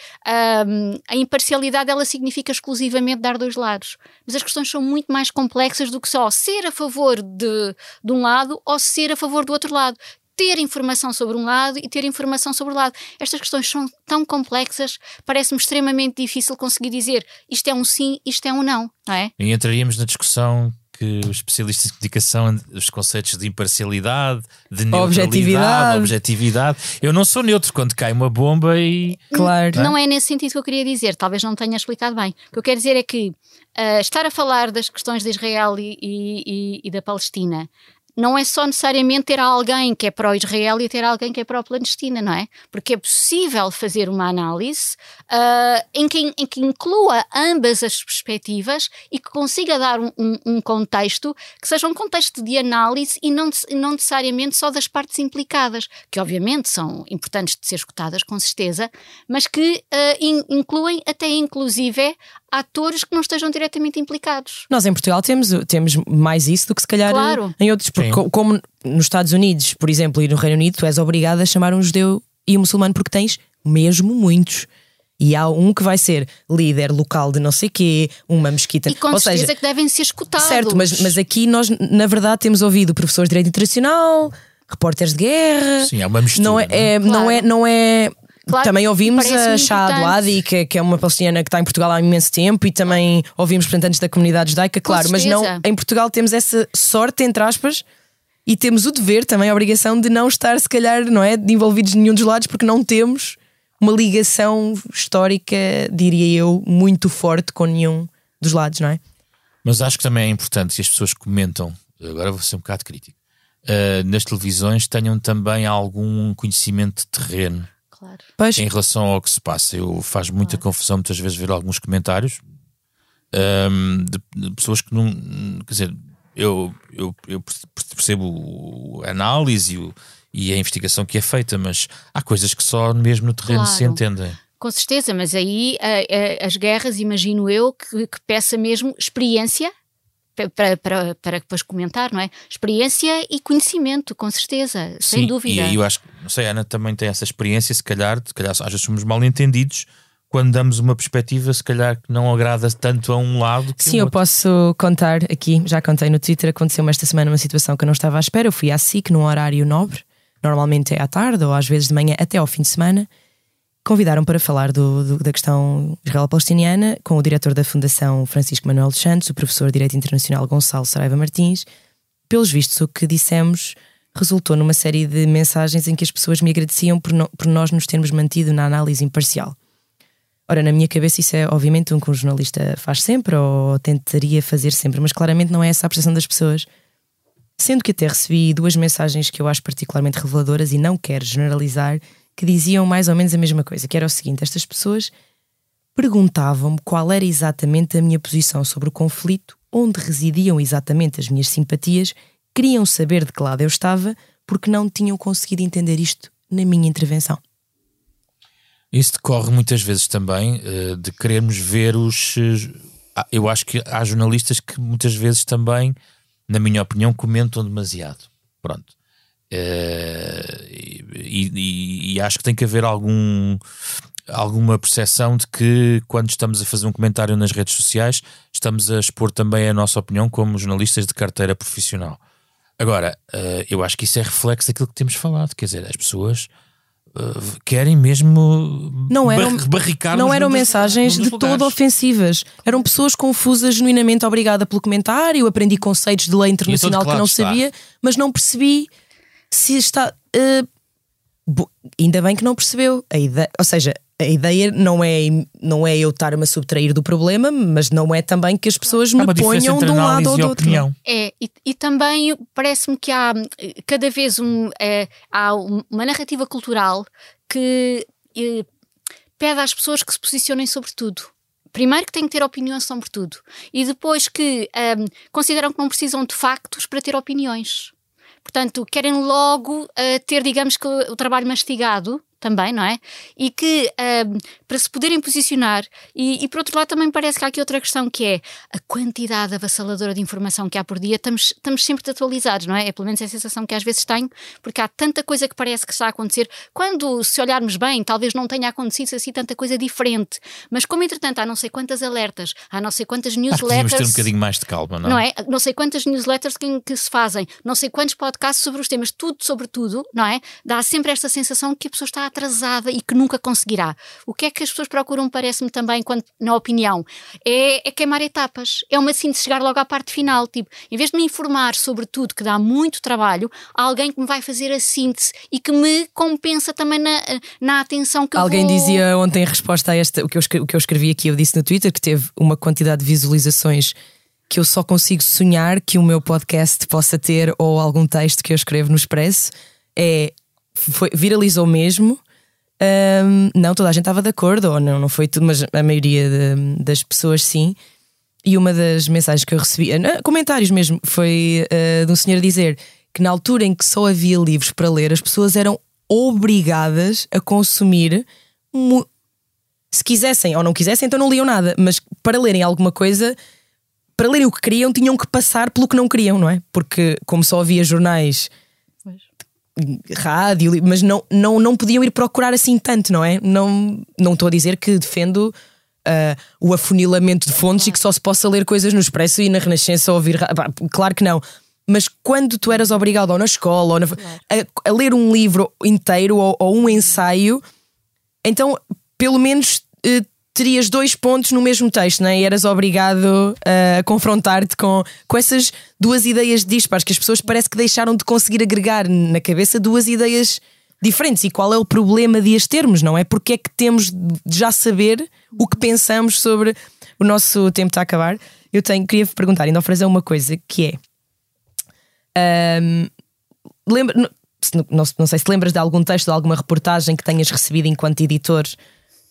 um, a imparcialidade ela significa exclusivamente dar dois lados. Mas as questões são muito mais complexas do que só ser a favor de, de um lado ou ser a favor do outro lado ter informação sobre um lado e ter informação sobre o lado. Estas questões são tão complexas, parece-me extremamente difícil conseguir dizer isto é um sim, isto é um não, não é? E entraríamos na discussão que os especialistas de comunicação, os conceitos de imparcialidade, de objetividade, objetividade. Eu não sou neutro quando cai uma bomba e. Claro. Não é nesse sentido que eu queria dizer, talvez não tenha explicado bem. O que eu quero dizer é que uh, estar a falar das questões de Israel e, e, e da Palestina não é só necessariamente ter alguém que é pró-Israel e ter alguém que é pró-Palestina, não é? Porque é possível fazer uma análise uh, em, que, em, que, inclua ambas as perspectivas e que consiga dar um, um, um, contexto que seja um contexto de análise e não, não necessariamente só das partes implicadas, que obviamente são importantes de ser escutadas com certeza, mas que uh, in, incluem até inclusive atores que não estejam diretamente implicados. Nós em Portugal temos, temos mais isso do que se calhar claro. em outros, porque como nos Estados Unidos, por exemplo, e no Reino Unido, tu és obrigado a chamar um judeu e um muçulmano porque tens mesmo muitos. E há um que vai ser líder local de não sei quê, uma mesquita. E com Ou certeza seja, que devem ser escutados. Certo, mas, mas aqui nós, na verdade, temos ouvido professores de direito internacional, repórteres de guerra. Sim, é uma mistura. Não é, é claro. não é, não é Claro, também ouvimos a Shah Adwadi, que, que é uma palestiniana que está em Portugal há imenso tempo, e também ouvimos representantes da comunidade judaica, claro, mas não em Portugal temos essa sorte, entre aspas, e temos o dever, também a obrigação de não estar, se calhar, não é, de envolvidos em nenhum dos lados, porque não temos uma ligação histórica, diria eu, muito forte com nenhum dos lados, não é? Mas acho que também é importante que as pessoas comentam, agora vou ser um bocado crítico, uh, nas televisões tenham também algum conhecimento de terreno Claro. Pois, em relação ao que se passa. Eu faz muita confusão muitas vezes ver alguns comentários um, de, de pessoas que não. Quer dizer, eu, eu, eu percebo a análise e, o, e a investigação que é feita, mas há coisas que só mesmo no terreno Claro. se entendem. Com certeza, mas aí a- a- as guerras, imagino eu, que, que peça mesmo experiência para, para, para depois comentar, não é? Experiência e conhecimento, com certeza, sem Sim, dúvida. E eu acho que, não sei, a Ana também tem essa experiência, se calhar, se calhar às vezes somos mal entendidos quando damos uma perspectiva, se calhar, que não agrada tanto a um lado que Sim, eu posso contar aqui, já contei no Twitter, aconteceu-me esta semana uma situação que eu não estava à espera. Eu fui à SIC num horário nobre, normalmente é à tarde ou às vezes de manhã até ao fim de semana. Convidaram para falar do- do- da questão israelo-palestiniana com o diretor da Fundação Francisco Manuel dos Santos, o professor de Direito Internacional Gonçalo Saraiva Martins. Pelos vistos, o que dissemos resultou numa série de mensagens em que as pessoas me agradeciam por, no- por nós nos termos mantido na análise imparcial. Ora, na minha cabeça, isso é obviamente um que um jornalista faz sempre ou tentaria fazer sempre, mas claramente não é essa a percepção das pessoas. Sendo que até recebi duas mensagens que eu acho particularmente reveladoras e não quero generalizar, que diziam mais ou menos a mesma coisa, que era o seguinte: estas pessoas perguntavam-me qual era exatamente a minha posição sobre o conflito, onde residiam exatamente as minhas simpatias, queriam saber de que lado eu estava, porque não tinham conseguido entender isto na minha intervenção. Isso decorre muitas vezes também eh, de querermos ver os. eh, ah, eu acho que há jornalistas que muitas vezes também, na minha opinião, comentam demasiado. Pronto. Eh, e, e- e acho que tem que haver algum, alguma percepção de que quando estamos a fazer um comentário nas redes sociais, estamos a expor também a nossa opinião como jornalistas de carteira profissional. Agora, eh, eu acho que isso é reflexo daquilo que temos falado, quer dizer, as pessoas eh, querem mesmo Não eram, bar- barricar não eram mensagens de todo ofensivas. Eram pessoas confusas, genuinamente obrigada pelo comentário. Aprendi conceitos de lei internacional que claro não está. sabia, mas não percebi se está. eh, bo- ainda bem que não percebeu. A ideia, ou seja, a ideia não é, não é eu estar-me a subtrair do problema, mas não é também que as pessoas me ponham de um lado ou do outro. opinião. É, e, e também parece-me que há eh, cada vez um, eh, há um- uma narrativa cultural que eh, pede às pessoas que se posicionem sobre tudo. Primeiro que têm que ter opinião sobre tudo e depois que ehm, consideram que não precisam de factos para ter opiniões. Portanto, querem logo eh, ter, digamos que, o trabalho mastigado também, não é? E que para se poderem posicionar, e, e por outro lado também parece que há aqui outra questão que é a quantidade avassaladora de informação que há por dia, estamos, estamos sempre atualizados, não é? É pelo menos a sensação que às vezes tenho, porque há tanta coisa que parece que está a acontecer, quando se olharmos bem, talvez não tenha acontecido assim tanta coisa diferente, mas como entretanto há não sei quantas alertas, há não sei quantas newsletters ter um bocadinho mais de calma, não, não é? Não sei quantas newsletters que, que se fazem, não sei quantos podcasts sobre os temas, tudo sobre tudo, não é? Dá sempre esta sensação que a pessoa está atrasada e que nunca conseguirá. O que é que as pessoas procuram, parece-me também, quando, na opinião, é, é queimar etapas. É uma síntese, chegar logo à parte final. Tipo, em vez de me informar sobre tudo, que dá muito trabalho, há alguém que me vai fazer a síntese e que me compensa também na, na atenção que eu Alguém vou... dizia ontem em resposta a esta, o que, eu escrevi, o que eu escrevi aqui, eu disse no Twitter que teve uma quantidade de visualizações que eu só consigo sonhar que o meu podcast possa ter ou algum texto que eu escrevo no Expresso. É, foi, viralizou mesmo. Ahm, não, toda a gente estava de acordo, ou não, não foi tudo, mas a maioria de- das pessoas sim. E uma das mensagens que eu recebi, eh, comentários mesmo, foi eh, de um senhor dizer que na altura em que só havia livros para ler, as pessoas eram obrigadas a consumir. Se quisessem ou não quisessem, então não liam nada, mas para lerem alguma coisa, para lerem o que queriam, tinham que passar pelo que não queriam, não é? Porque, como só havia jornais rádio, mas não, não, não podiam ir procurar assim tanto, não é? Não estou a dizer que defendo ah, o afunilamento de fontes e que só se possa ler coisas no Expresso e na Renascença ou ouvir. Claro que não. Mas quando tu eras obrigado ou na escola ou na- a, a ler um livro inteiro ou, ou um ensaio, então pelo menos eh, terias dois pontos no mesmo texto, não é? E eras obrigado eh, a confrontar-te com, com essas duas ideias dispares que as pessoas parece que deixaram de conseguir agregar na cabeça duas ideias diferentes. E qual é o problema de as termos, não é? Porque é que temos de já saber o que pensamos sobre o nosso tempo está a acabar. Eu tenho, queria perguntar, ainda oferecer uma coisa que é. ahm, lembra, não, não, não, sei se lembras de algum texto, de alguma reportagem que tenhas recebido enquanto editor,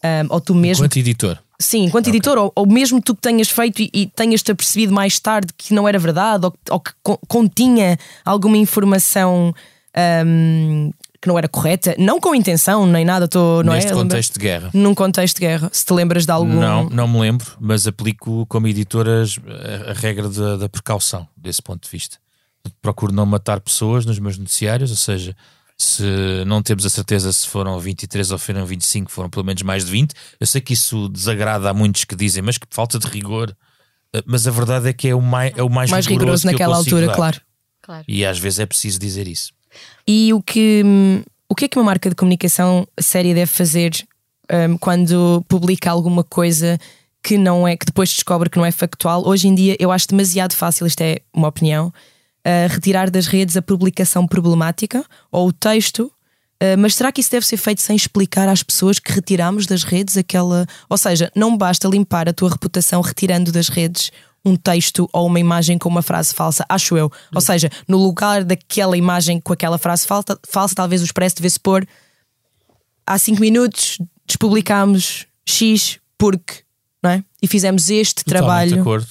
um, ou tu mesmo. Enquanto editor. Sim, enquanto okay. editor, ou, ou, mesmo tu que tenhas feito e, e tenhas-te apercebido mais tarde que não era verdade, ou, ou que continha alguma informação um, que não era correta, não com intenção nem nada, estou, não Neste é? contexto de guerra. Num contexto de guerra, se te lembras de algum. Não, não me lembro, mas aplico como editor a, a regra da, da precaução, desse ponto de vista. Procuro não matar pessoas nos meus noticiários, ou seja, se não temos a certeza se foram 23 ou foram 25, foram pelo menos mais de 20. Eu sei que isso desagrada a muitos que dizem, mas que falta de rigor. Eh, mas a verdade é que é o mais, é o mais, mais rigoroso, rigoroso naquela altura, claro. claro. E às vezes é preciso dizer isso. E o que, o que é que uma marca de comunicação séria deve fazer um, quando publica alguma coisa que não é, que depois descobre que não é factual? Hoje em dia eu acho demasiado fácil, isto é uma opinião, uh, retirar das redes a publicação problemática ou o texto. Uh, mas será que isso deve ser feito sem explicar às pessoas que retiramos das redes aquela. Ou seja, não basta limpar a tua reputação retirando das redes um texto ou uma imagem com uma frase falsa, acho eu. Ou seja, no lugar daquela imagem com aquela frase falsa, falsa talvez o Expresso devesse pôr há 5 minutos despublicámos X porque, não é? E fizemos este Totalmente trabalho. De acordo.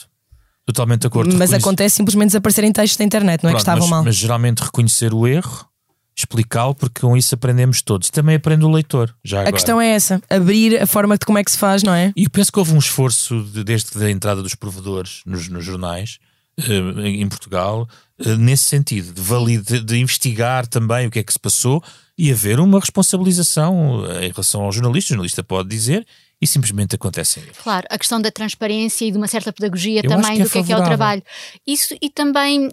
Totalmente de acordo. Mas acontece simplesmente desaparecerem textos da internet, não é que estavam mas, mal. Mas geralmente reconhecer o erro explicá-lo, porque com isso aprendemos todos. E também aprende o leitor. Já agora. A questão é essa: abrir a forma de como é que se faz, não é? E eu penso que houve um esforço de, desde a entrada dos provedores nos, nos jornais. Uh, em Portugal, uh, nesse sentido, de, valide, de investigar também o que é que se passou e haver uma responsabilização eh, em relação ao jornalista. O jornalista pode dizer e simplesmente acontecem erros. Claro, a questão da transparência e de uma certa pedagogia Eu também que do que é, que é o trabalho. Isso e também uh,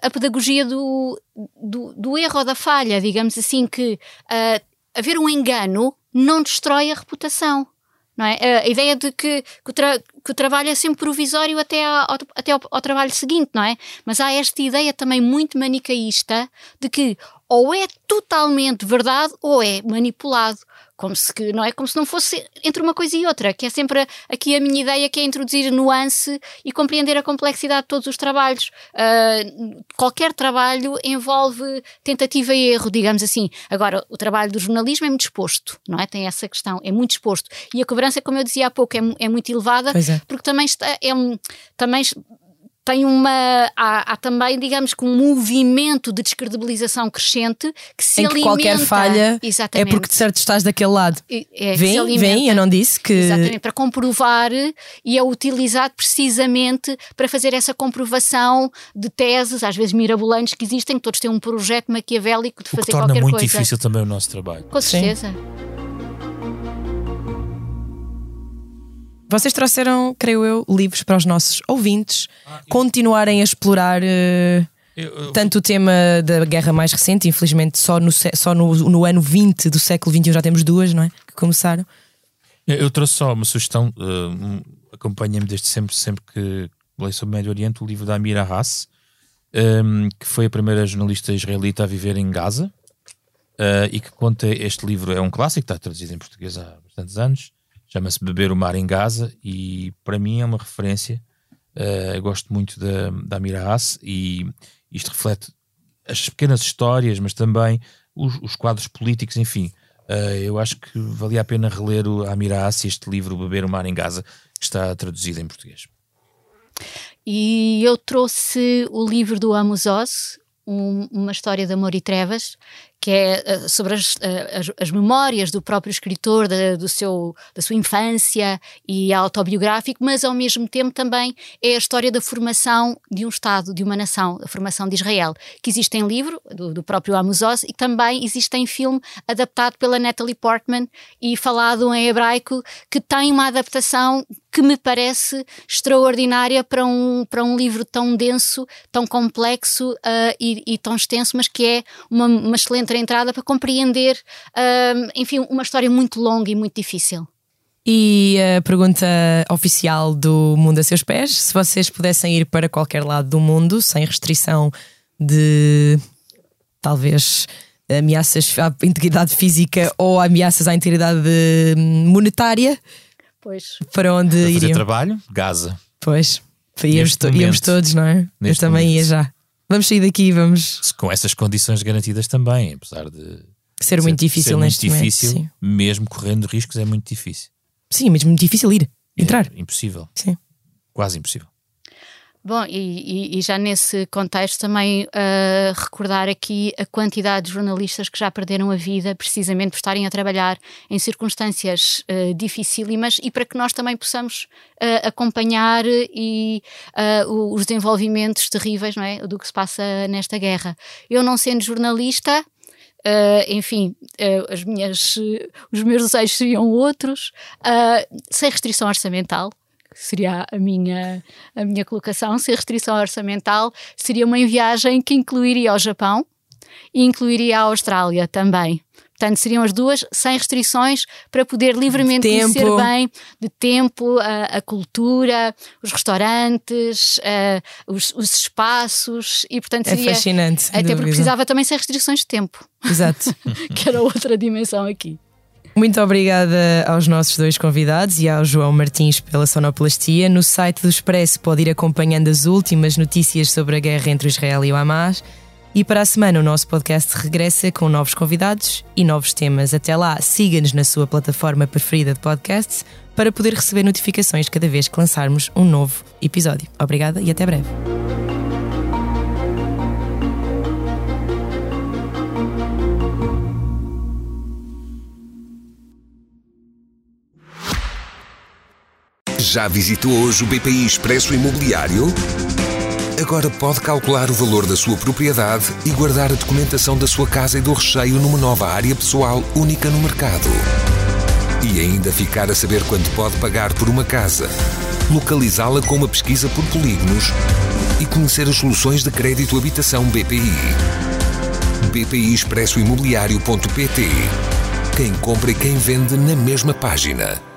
a pedagogia do, do, do, erro ou da falha, digamos assim, que uh, haver um engano não destrói a reputação. Não é? Uh, a ideia de que, que, o que, o trabalho é sempre provisório até, ao, até ao, ao trabalho seguinte, não é? Mas há esta ideia também muito manicaísta de que ou é totalmente verdade ou é manipulado como se não é como se não fosse entre uma coisa e outra, que é sempre aqui a minha ideia que é introduzir nuance e compreender a complexidade de todos os trabalhos. Uh, qualquer trabalho envolve tentativa e erro, digamos assim. Agora, o trabalho do jornalismo é muito exposto, não é? Tem essa questão, é muito exposto. E a cobrança, como eu dizia há pouco, é, é muito elevada, é. porque também está, é um, também tem uma. Há, há, também, digamos que, um movimento de descredibilização crescente que se em que alimenta. qualquer falha Exatamente. é porque de certo estás daquele lado. É, vem, vem, eu não disse que. Exatamente, para comprovar e é utilizado precisamente para fazer essa comprovação de teses, às vezes mirabolantes, que existem, que todos têm um projeto maquiavélico de fazer o que torna muito coisa. difícil também o nosso trabalho. Com certeza. Sim. Vocês trouxeram, creio eu, livros para os nossos ouvintes ah, continuarem a explorar. Uh, eu, tanto o tema da guerra mais recente, infelizmente só, no, só no, no ano 20 do século XXI já temos duas, não é? Que começaram. Eu trouxe só uma sugestão, uh, acompanha-me desde sempre, sempre que leio sobre o Médio Oriente, o livro da Amira Haas, um, ehm, que foi a primeira jornalista israelita a viver em Gaza, uh, e que conta este livro, é um clássico, está traduzido em português há bastantes anos, chama-se Beber o Mar em Gaza e para mim é uma referência. Uh, eu gosto muito da, da Amira e isto reflete as pequenas histórias, mas também os, os quadros políticos, enfim. Uh, eu acho que valia a pena reler o Amira Haas este livro Beber o Mar em Gaza, que está traduzido em português. E eu trouxe o livro do Amos Oz, um, uma história de amor e trevas, que é uh, sobre as, uh, as, as, memórias do próprio escritor, da, do seu, da sua infância e autobiográfico, mas ao mesmo tempo também é a história da formação de um Estado, de uma nação, a formação de Israel, que existe em livro, do, do próprio Amos Oz, e também existe em filme adaptado pela Natalie Portman e falado em hebraico, que tem uma adaptação que me parece extraordinária para um, para um livro tão denso, tão complexo uh, e, e, tão extenso, mas que é uma, uma excelente entre a entrada para compreender, enfim, uma história muito longa e muito difícil. E a pergunta oficial do Mundo a Seus Pés: se vocês pudessem ir para qualquer lado do mundo sem restrição de talvez ameaças à integridade física ou ameaças à integridade monetária, pois. para onde para fazer trabalho? Gaza. Pois, íamos, to íamos todos, não é? Eu também momento. ia já. Vamos sair daqui e vamos. Com essas condições garantidas também, apesar de ser muito difícil ser muito neste difícil, momento. Mesmo correndo riscos, é muito difícil. sim, mesmo muito difícil ir, entrar. É impossível. Sim. Quase impossível. Bom, e, e- e já nesse contexto também ah, recordar aqui a quantidade de jornalistas que já perderam a vida precisamente por estarem a trabalhar em circunstâncias ah, dificílimas e para que nós também possamos ah, acompanhar e os desenvolvimentos terríveis não é, do que se passa nesta guerra. Eu não sendo jornalista, ah, enfim, as minhas, os meus desejos seriam outros, sem restrição orçamental, seria a minha, a minha colocação, sem restrição orçamental, seria uma viagem que incluiria o Japão e incluiria a Austrália também. Portanto, seriam as duas sem restrições para poder livremente conhecer bem de tempo, a, a cultura, os restaurantes, ah, os, os espaços e, portanto, É seria. fascinante. sem Até porque dúvida. precisava também sem restrições de tempo, Exato. que era outra dimensão aqui. Muito obrigada aos nossos dois convidados e ao João Martins pela sonoplastia. No site do Expresso pode ir acompanhando as últimas notícias sobre a guerra entre Israel e o Hamas. E para a semana o nosso podcast regressa com novos convidados e novos temas. Até lá, siga-nos na sua plataforma preferida de podcasts para poder receber notificações cada vez que lançarmos um novo episódio. Obrigada e até breve. Já visitou hoje o BPI Expresso Imobiliário? Agora pode calcular o valor da sua propriedade e guardar a documentação da sua casa e do recheio numa nova área pessoal única no mercado. E ainda ficar a saber quanto pode pagar por uma casa, localizá-la com uma pesquisa por polígonos e conhecer as soluções de crédito habitação BPI. BPI Expresso Imobiliário.pt Quem compra e quem vende na mesma página.